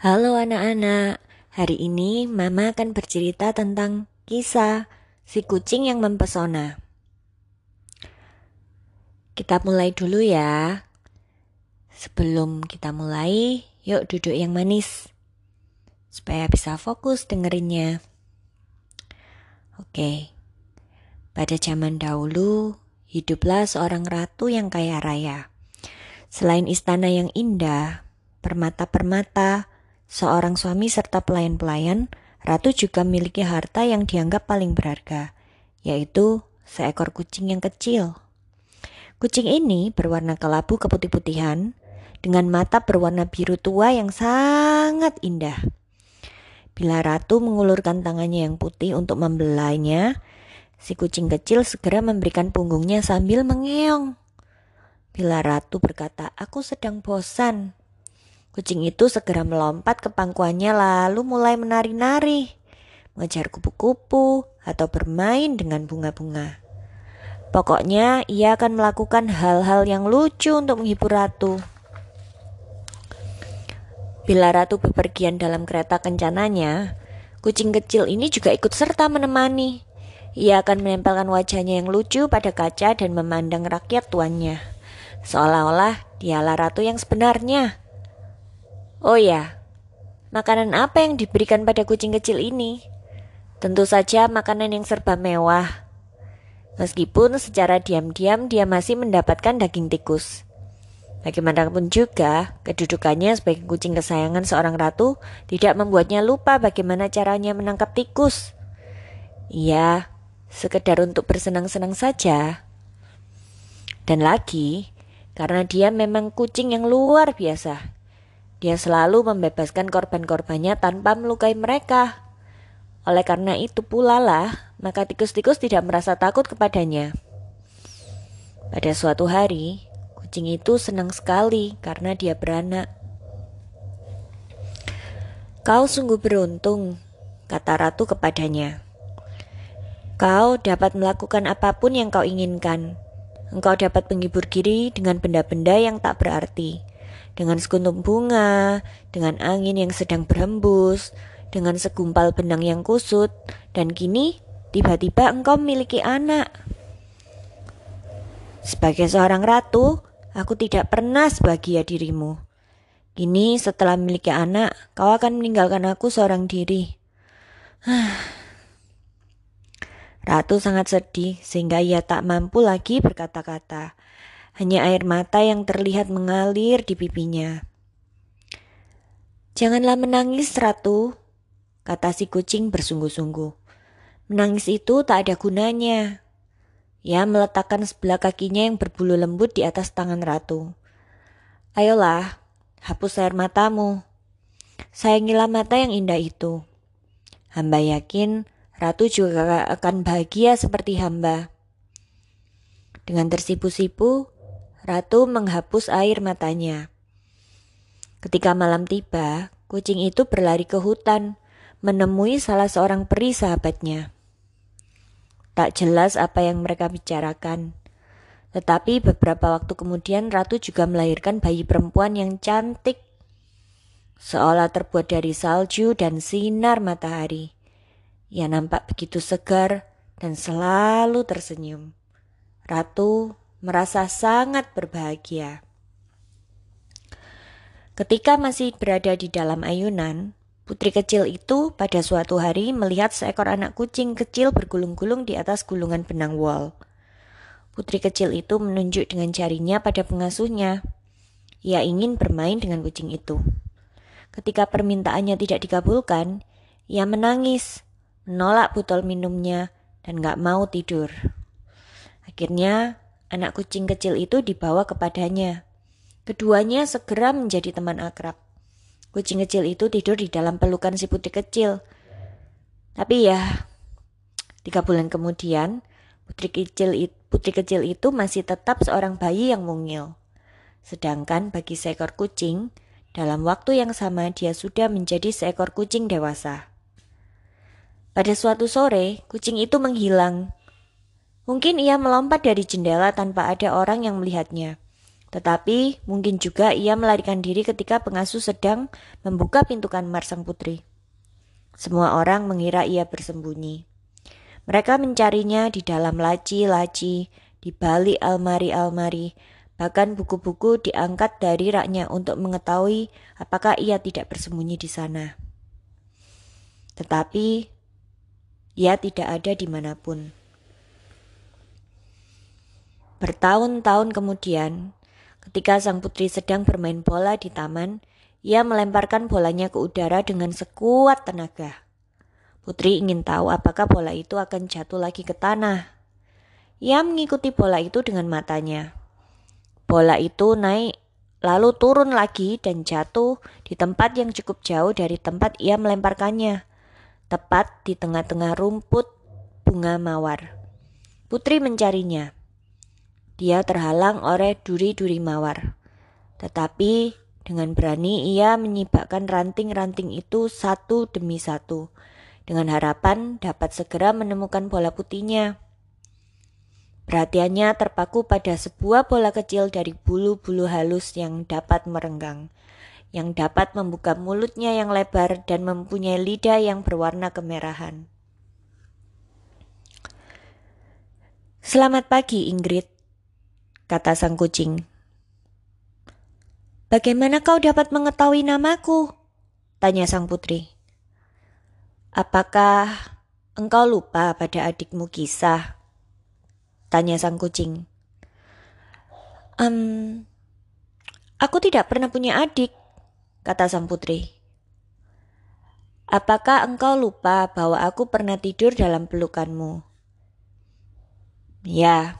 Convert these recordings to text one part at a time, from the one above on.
Halo anak-anak, hari ini Mama akan bercerita tentang kisah si kucing yang mempesona. Kita mulai dulu ya. Sebelum kita mulai, yuk duduk yang manis. Supaya bisa fokus dengerinnya. Oke. Pada zaman dahulu, hiduplah seorang ratu yang kaya raya. Selain istana yang indah, permata-permata, seorang suami serta pelayan-pelayan, ratu juga memiliki harta yang dianggap paling berharga, yaitu seekor kucing yang kecil. Kucing ini berwarna kelabu keputih-putihan dengan mata berwarna biru tua yang sangat indah. Bila ratu mengulurkan tangannya yang putih untuk membelainya, si kucing kecil segera memberikan punggungnya sambil mengeong. Bila ratu berkata, "Aku sedang bosan," kucing itu segera melompat ke pangkuannya lalu mulai menari-nari, mengejar kupu-kupu, atau bermain dengan bunga-bunga. Pokoknya, ia akan melakukan hal-hal yang lucu untuk menghibur ratu. Bila ratu bepergian dalam kereta kencananya, kucing kecil ini juga ikut serta menemani. Ia akan menempelkan wajahnya yang lucu pada kaca dan memandang rakyat tuannya. Seolah-olah dialah ratu yang sebenarnya. Oh ya, makanan apa yang diberikan pada kucing kecil ini? Tentu saja makanan yang serba mewah. Meskipun secara diam-diam dia masih mendapatkan daging tikus. Bagaimanapun juga, kedudukannya sebagai kucing kesayangan seorang ratu tidak membuatnya lupa bagaimana caranya menangkap tikus. Iya, sekedar untuk bersenang-senang saja. Dan lagi, karena dia memang kucing yang luar biasa. Dia selalu membebaskan korban-korbannya tanpa melukai mereka. Oleh karena itu pula lah, maka tikus-tikus tidak merasa takut kepadanya. Pada suatu hari, kucing itu senang sekali karena dia beranak. Kau sungguh beruntung, kata ratu kepadanya. Kau dapat melakukan apa pun yang kau inginkan. Engkau dapat menghibur diri dengan benda-benda yang tak berarti, dengan sekuntum bunga, dengan angin yang sedang berhembus, dengan segumpal benang yang kusut, dan kini tiba-tiba engkau memiliki anak. Sebagai seorang ratu, aku tidak pernah sebahagia dirimu. Kini setelah memiliki anak, kau akan meninggalkan aku seorang diri. Ratu sangat sedih sehingga ia tak mampu lagi berkata-kata. Hanya air mata yang terlihat mengalir di pipinya. Janganlah menangis, Ratu, kata si kucing bersungguh-sungguh. Menangis itu tak ada gunanya. Ia meletakkan sebelah kakinya yang berbulu lembut di atas tangan ratu. Ayolah, hapus air matamu. Sayangilah mata yang indah itu. Hamba yakin ratu juga akan bahagia seperti hamba. Dengan tersipu-sipu, ratu menghapus air matanya. Ketika malam tiba, kucing itu berlari ke hutan menemui salah seorang peri sahabatnya. Tak jelas apa yang mereka bicarakan. Tetapi beberapa waktu kemudian ratu juga melahirkan bayi perempuan yang cantik. Seolah terbuat dari salju dan sinar matahari. Ia nampak begitu segar dan selalu tersenyum. Ratu merasa sangat berbahagia. Ketika masih berada di dalam ayunan, Putri kecil itu pada suatu hari melihat seekor anak kucing kecil bergulung-gulung di atas gulungan benang wol. Putri kecil itu menunjuk dengan jarinya pada pengasuhnya. Ia ingin bermain dengan kucing itu. Ketika permintaannya tidak dikabulkan, ia menangis, menolak botol minumnya, dan gak mau tidur. Akhirnya, anak kucing kecil itu dibawa kepadanya. Keduanya segera menjadi teman akrab. Kucing kecil itu tidur di dalam pelukan si putri kecil. Tapi ya, tiga bulan kemudian, putri kecil, putri kecil itu masih tetap seorang bayi yang mungil. Sedangkan bagi seekor kucing, dalam waktu yang sama dia sudah menjadi seekor kucing dewasa. Pada suatu sore, kucing itu menghilang. Mungkin ia melompat dari jendela tanpa ada orang yang melihatnya. Tetapi mungkin juga ia melarikan diri ketika pengasuh sedang membuka pintu kamar sang putri. Semua orang mengira ia bersembunyi. Mereka mencarinya di dalam laci-laci, di balik almari-almari, bahkan buku-buku diangkat dari raknya untuk mengetahui apakah ia tidak bersembunyi di sana. Tetapi ia tidak ada di mana pun. Bertahun-tahun kemudian, Ketika sang putri sedang bermain bola di taman, ia melemparkan bolanya ke udara dengan sekuat tenaga. Putri ingin tahu apakah bola itu akan jatuh lagi ke tanah. Ia mengikuti bola itu dengan matanya. Bola itu naik, lalu turun lagi dan jatuh di tempat yang cukup jauh dari tempat ia melemparkannya, tepat di tengah-tengah rumput bunga mawar. Putri mencarinya. Dia terhalang oleh duri-duri mawar. Tetapi dengan berani ia menyibakkan ranting-ranting itu satu demi satu, dengan harapan dapat segera menemukan bola putihnya. Perhatiannya terpaku pada sebuah bola kecil dari bulu-bulu halus yang dapat merenggang, yang dapat membuka mulutnya yang lebar dan mempunyai lidah yang berwarna kemerahan. Selamat pagi, Ingrid, kata sang kucing. Bagaimana kau dapat mengetahui namaku? Tanya sang putri. Apakah engkau lupa pada adikmu kisah? Tanya sang kucing. Um, aku tidak pernah punya adik, kata sang putri. Apakah engkau lupa bahwa aku pernah tidur dalam pelukanmu? Ya,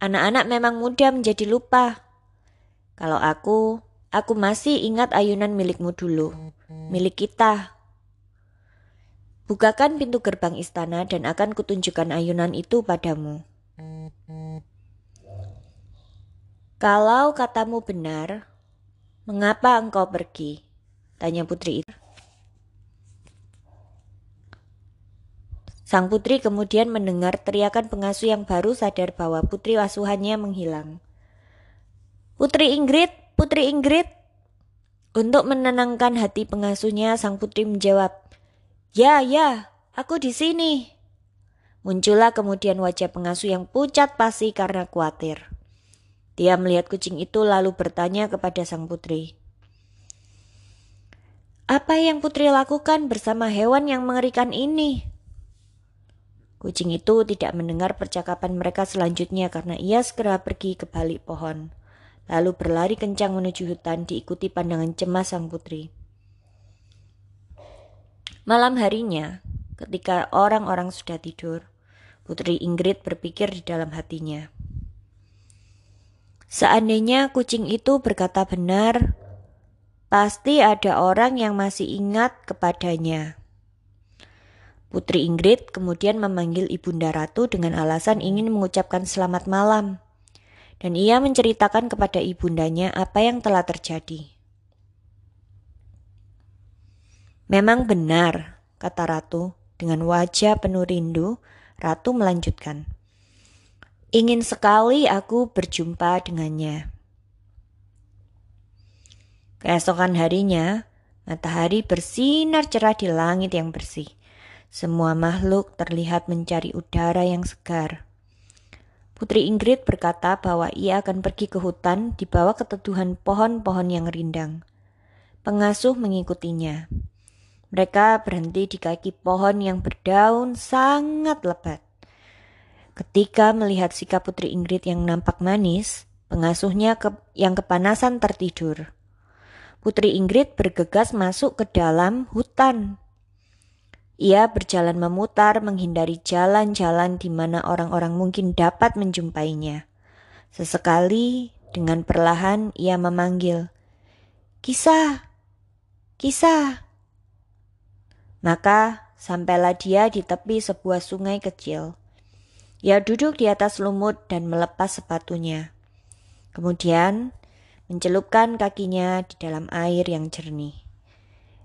Anak-anak memang mudah menjadi lupa. Kalau aku, aku masih ingat ayunan milikmu dulu, milik kita. Bukakan pintu gerbang istana dan akan kutunjukkan ayunan itu padamu. Kalau katamu benar, mengapa engkau pergi? Tanya putri itu. Sang putri kemudian mendengar teriakan pengasuh yang baru sadar bahwa putri asuhannya menghilang. Putri Ingrid, Putri Ingrid. Untuk menenangkan hati pengasuhnya, sang putri menjawab, "Ya, ya, aku di sini." Muncullah kemudian wajah pengasuh yang pucat pasi karena khawatir. Dia melihat kucing itu lalu bertanya kepada sang putri, "Apa yang putri lakukan bersama hewan yang mengerikan ini?" Kucing itu tidak mendengar percakapan mereka selanjutnya karena ia segera pergi ke balik pohon, lalu berlari kencang menuju hutan diikuti pandangan cemas sang putri. Malam harinya, ketika orang-orang sudah tidur, Putri Ingrid berpikir di dalam hatinya. Seandainya kucing itu berkata benar, pasti ada orang yang masih ingat kepadanya. Putri Ingrid kemudian memanggil Ibunda Ratu dengan alasan ingin mengucapkan selamat malam. Dan ia menceritakan kepada ibundanya apa yang telah terjadi. Memang benar, kata Ratu dengan wajah penuh rindu. Ratu melanjutkan, "Ingin sekali aku berjumpa dengannya." Keesokan harinya, matahari bersinar cerah di langit yang bersih. Semua makhluk terlihat mencari udara yang segar. Putri Ingrid berkata bahwa ia akan pergi ke hutan di bawah keteduhan pohon-pohon yang rindang. Pengasuh mengikutinya. Mereka berhenti di kaki pohon yang berdaun sangat lebat. Ketika melihat sikap Putri Ingrid yang nampak manis, pengasuhnya ke, yang kepanasan tertidur. Putri Ingrid bergegas masuk ke dalam hutan ia berjalan memutar menghindari jalan-jalan di mana orang-orang mungkin dapat menjumpainya. Sesekali dengan perlahan ia memanggil, "Kisah, kisah." Maka sampailah dia di tepi sebuah sungai kecil. Ia duduk di atas lumut dan melepas sepatunya. Kemudian mencelupkan kakinya di dalam air yang jernih.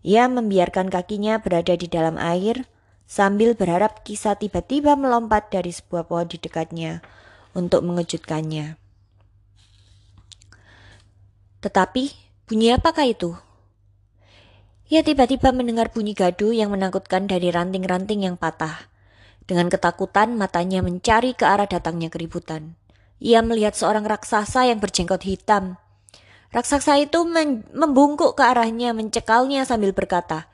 Ia membiarkan kakinya berada di dalam air sambil berharap kisah tiba-tiba melompat dari sebuah pohon di dekatnya untuk mengejutkannya. Tetapi, bunyi apakah itu? Ia tiba-tiba mendengar bunyi gaduh yang menakutkan dari ranting-ranting yang patah. Dengan ketakutan, matanya mencari ke arah datangnya keributan. Ia melihat seorang raksasa yang berjenggot hitam. Raksasa itu membungkuk ke arahnya, mencekalnya sambil berkata,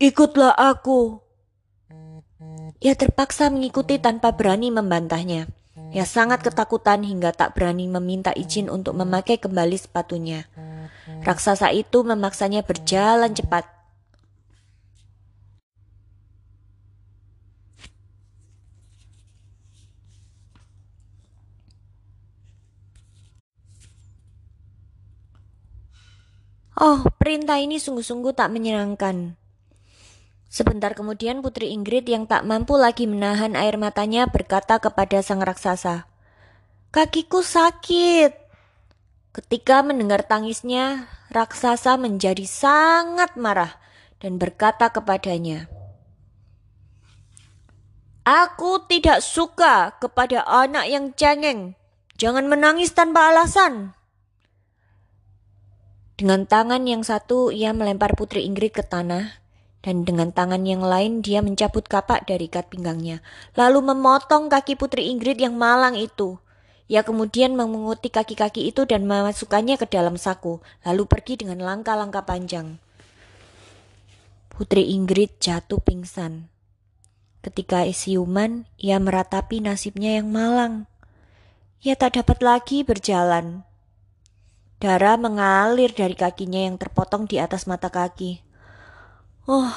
Ikutlah aku. Ia terpaksa mengikuti tanpa berani membantahnya. Ia sangat ketakutan hingga tak berani meminta izin untuk memakai kembali sepatunya. Raksasa itu memaksanya berjalan cepat. Oh, perintah ini sungguh-sungguh tak menyenangkan. Sebentar kemudian Putri Ingrid yang tak mampu lagi menahan air matanya berkata kepada sang raksasa, "Kakiku sakit." Ketika mendengar tangisnya, raksasa menjadi sangat marah dan berkata kepadanya, "Aku tidak suka kepada anak yang cengeng. Jangan menangis tanpa alasan." Dengan tangan yang satu, ia melempar Putri Ingrid ke tanah dan dengan tangan yang lain dia mencabut kapak dari ikat pinggangnya, lalu memotong kaki Putri Ingrid yang malang itu. Ia kemudian memunguti kaki-kaki itu dan memasukkannya ke dalam saku, lalu pergi dengan langkah-langkah panjang. Putri Ingrid jatuh pingsan. Ketika siuman, ia meratapi nasibnya yang malang. Ia tak dapat lagi berjalan. Darah mengalir dari kakinya yang terpotong di atas mata kaki. Oh,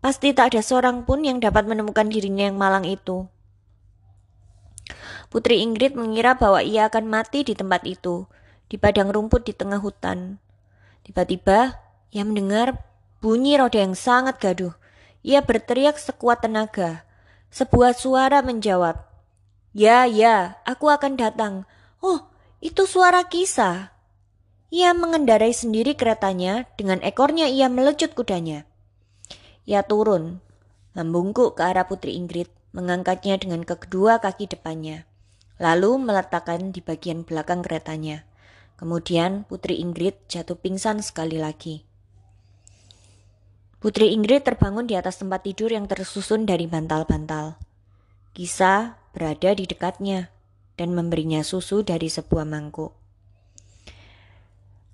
pasti tak ada seorang pun yang dapat menemukan dirinya yang malang itu. Putri Ingrid mengira bahwa ia akan mati di tempat itu, di padang rumput di tengah hutan. Tiba-tiba, ia mendengar bunyi roda yang sangat gaduh. Ia berteriak sekuat tenaga. Sebuah suara menjawab, Ya, ya, aku akan datang. Oh, itu suara kisah. Ia mengendarai sendiri keretanya, dengan ekornya ia melecut kudanya. Ia turun, membungkuk ke arah Putri Ingrid, mengangkatnya dengan kedua kaki depannya, lalu meletakkan di bagian belakang keretanya. Kemudian Putri Ingrid jatuh pingsan sekali lagi. Putri Ingrid terbangun di atas tempat tidur yang tersusun dari bantal-bantal. Kisah berada di dekatnya dan memberinya susu dari sebuah mangkuk.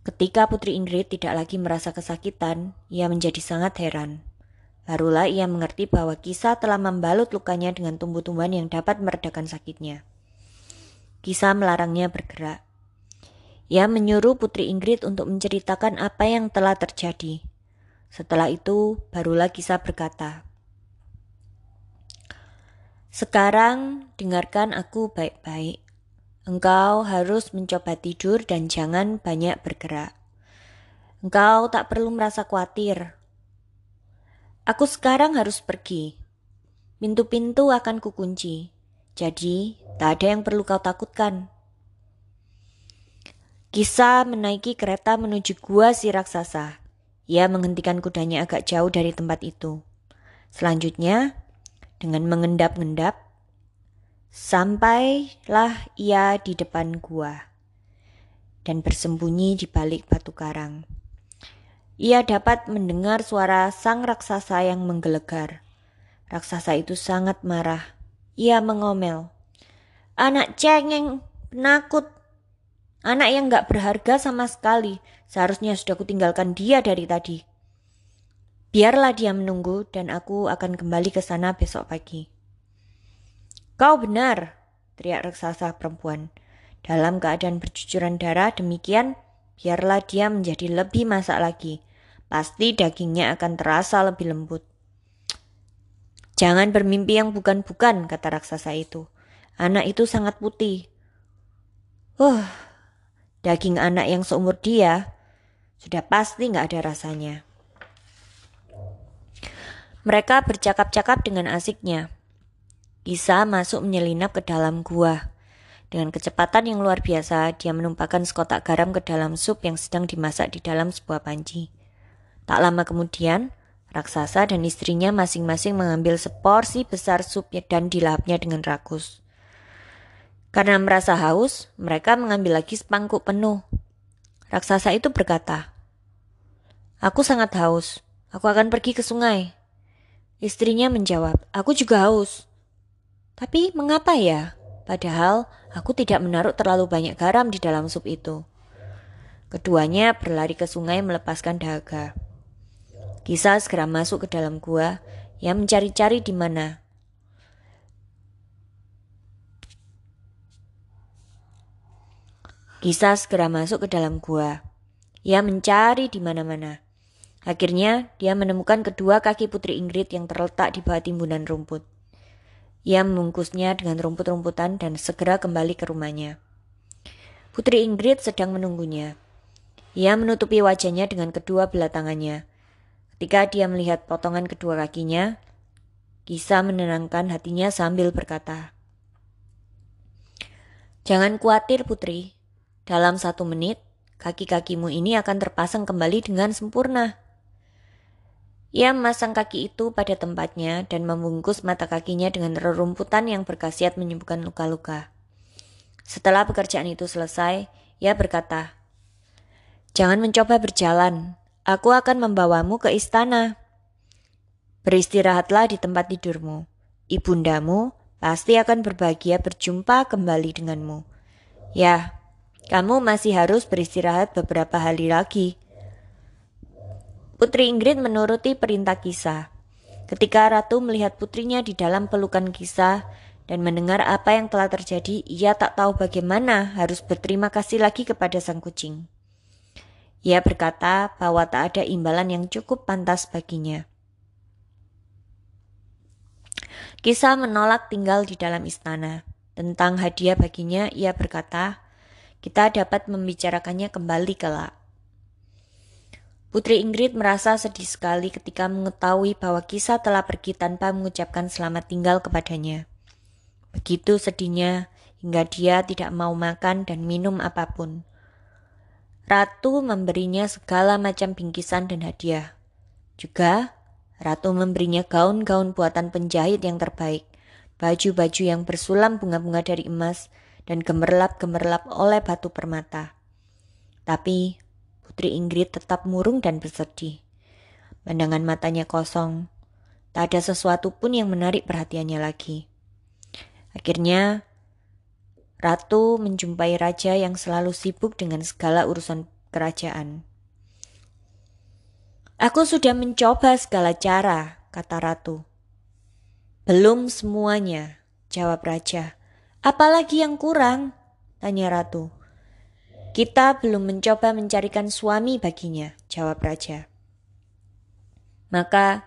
Ketika Putri Ingrid tidak lagi merasa kesakitan, ia menjadi sangat heran. Barulah ia mengerti bahwa kisah telah membalut lukanya dengan tumbuh-tumbuhan yang dapat meredakan sakitnya. Kisah melarangnya bergerak. Ia menyuruh Putri Ingrid untuk menceritakan apa yang telah terjadi. Setelah itu, barulah kisah berkata, "Sekarang dengarkan aku baik-baik. Engkau harus mencoba tidur dan jangan banyak bergerak. Engkau tak perlu merasa khawatir. Aku sekarang harus pergi. Pintu-pintu akan kukunci. Jadi, tak ada yang perlu kau takutkan. Kisah menaiki kereta menuju gua si raksasa. Ia menghentikan kudanya agak jauh dari tempat itu. Selanjutnya, dengan mengendap-endap, Sampailah ia di depan gua dan bersembunyi di balik batu karang. Ia dapat mendengar suara sang raksasa yang menggelegar. Raksasa itu sangat marah. Ia mengomel. Anak cengeng, penakut. Anak yang gak berharga sama sekali. Seharusnya sudah kutinggalkan dia dari tadi. Biarlah dia menunggu dan aku akan kembali ke sana besok pagi. Kau benar, teriak raksasa perempuan. Dalam keadaan bercucuran darah demikian, biarlah dia menjadi lebih masak lagi. Pasti dagingnya akan terasa lebih lembut. Jangan bermimpi yang bukan-bukan, kata raksasa itu. Anak itu sangat putih. Uh, daging anak yang seumur dia sudah pasti nggak ada rasanya. Mereka bercakap-cakap dengan asiknya. Isa masuk menyelinap ke dalam gua. Dengan kecepatan yang luar biasa, dia menumpahkan sekotak garam ke dalam sup yang sedang dimasak di dalam sebuah panci. Tak lama kemudian, raksasa dan istrinya masing-masing mengambil seporsi besar sup dan dilahapnya dengan rakus. Karena merasa haus, mereka mengambil lagi sepangkuk penuh. Raksasa itu berkata, Aku sangat haus. Aku akan pergi ke sungai. Istrinya menjawab, Aku juga haus. Tapi mengapa ya? Padahal aku tidak menaruh terlalu banyak garam di dalam sup itu. Keduanya berlari ke sungai melepaskan dahaga. Kisah segera masuk ke dalam gua yang mencari-cari di mana. Kisah segera masuk ke dalam gua. Ia mencari di mana-mana. Akhirnya, dia menemukan kedua kaki Putri Ingrid yang terletak di bawah timbunan rumput. Ia membungkusnya dengan rumput-rumputan dan segera kembali ke rumahnya. Putri Ingrid sedang menunggunya. Ia menutupi wajahnya dengan kedua belah tangannya. Ketika dia melihat potongan kedua kakinya, Kisah menenangkan hatinya sambil berkata, Jangan khawatir putri, dalam satu menit kaki-kakimu ini akan terpasang kembali dengan sempurna. Ia memasang kaki itu pada tempatnya dan membungkus mata kakinya dengan rerumputan yang berkhasiat menyembuhkan luka-luka. Setelah pekerjaan itu selesai, ia berkata, Jangan mencoba berjalan, aku akan membawamu ke istana. Beristirahatlah di tempat tidurmu. Ibundamu pasti akan berbahagia berjumpa kembali denganmu. Ya, kamu masih harus beristirahat beberapa hari lagi. Putri Ingrid menuruti perintah kisah. Ketika ratu melihat putrinya di dalam pelukan kisah dan mendengar apa yang telah terjadi, ia tak tahu bagaimana harus berterima kasih lagi kepada sang kucing. Ia berkata bahwa tak ada imbalan yang cukup pantas baginya. Kisah menolak tinggal di dalam istana. Tentang hadiah baginya, ia berkata, kita dapat membicarakannya kembali kelak. Putri Ingrid merasa sedih sekali ketika mengetahui bahwa kisah telah pergi tanpa mengucapkan selamat tinggal kepadanya. Begitu sedihnya hingga dia tidak mau makan dan minum apa pun. Ratu memberinya segala macam bingkisan dan hadiah. Juga, Ratu memberinya gaun-gaun buatan penjahit yang terbaik, baju-baju yang bersulam bunga-bunga dari emas, dan gemerlap-gemerlap oleh batu permata. Tapi Putri Ingrid tetap murung dan bersedih. Pandangan matanya kosong. Tak ada sesuatu pun yang menarik perhatiannya lagi. Akhirnya, Ratu menjumpai raja yang selalu sibuk dengan segala urusan kerajaan. Aku sudah mencoba segala cara, kata Ratu. Belum semuanya, jawab raja. Apalagi yang kurang? Tanya Ratu. Kita belum mencoba mencarikan suami baginya, jawab raja. Maka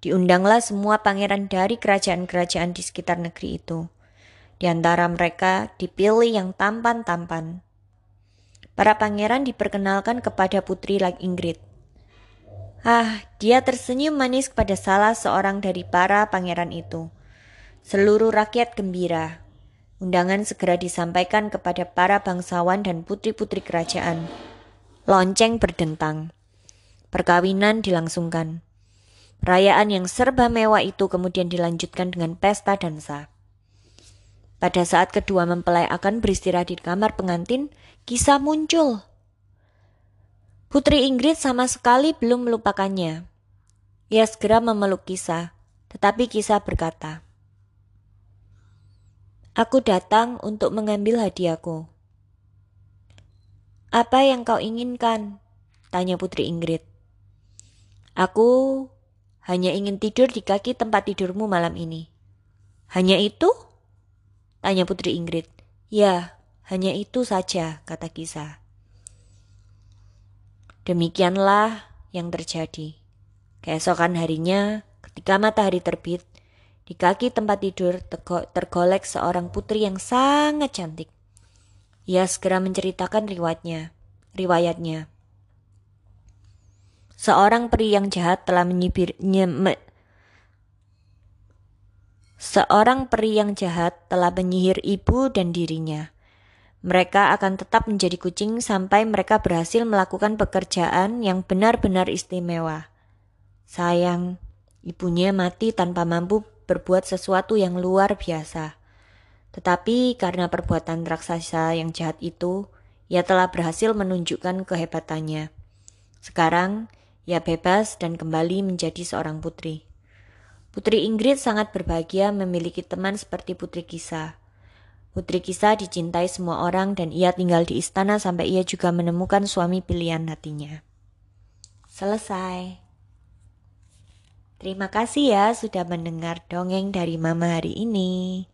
diundanglah semua pangeran dari kerajaan-kerajaan di sekitar negeri itu. Di antara mereka dipilih yang tampan-tampan. Para pangeran diperkenalkan kepada putri like Ingrid. Ah, dia tersenyum manis kepada salah seorang dari para pangeran itu. Seluruh rakyat gembira, Undangan segera disampaikan kepada para bangsawan dan putri-putri kerajaan. Lonceng berdentang. Perkawinan dilangsungkan. Perayaan yang serba mewah itu kemudian dilanjutkan dengan pesta dansa. Pada saat kedua mempelai akan beristirahat di kamar pengantin, kisah muncul. Putri Ingrid sama sekali belum melupakannya. Ia segera memeluk kisah, tetapi kisah berkata, Aku datang untuk mengambil hadiahku. Apa yang kau inginkan? Tanya Putri Ingrid. Aku hanya ingin tidur di kaki tempat tidurmu malam ini. Hanya itu? Tanya Putri Ingrid. Ya, hanya itu saja, kata kisah. Demikianlah yang terjadi. Keesokan harinya, ketika matahari terbit, di kaki tempat tidur tergolek seorang putri yang sangat cantik. Ia segera menceritakan riwayatnya. Riwayatnya. Seorang peri yang jahat telah menyibir, nyeme, Seorang peri yang jahat telah menyihir ibu dan dirinya. Mereka akan tetap menjadi kucing sampai mereka berhasil melakukan pekerjaan yang benar-benar istimewa. Sayang, ibunya mati tanpa mampu berbuat sesuatu yang luar biasa. Tetapi karena perbuatan raksasa yang jahat itu, ia telah berhasil menunjukkan kehebatannya. Sekarang, ia bebas dan kembali menjadi seorang putri. Putri Ingrid sangat berbahagia memiliki teman seperti Putri Kisah. Putri Kisah dicintai semua orang dan ia tinggal di istana sampai ia juga menemukan suami pilihan hatinya. Selesai. Terima kasih ya sudah mendengar dongeng dari Mama hari ini.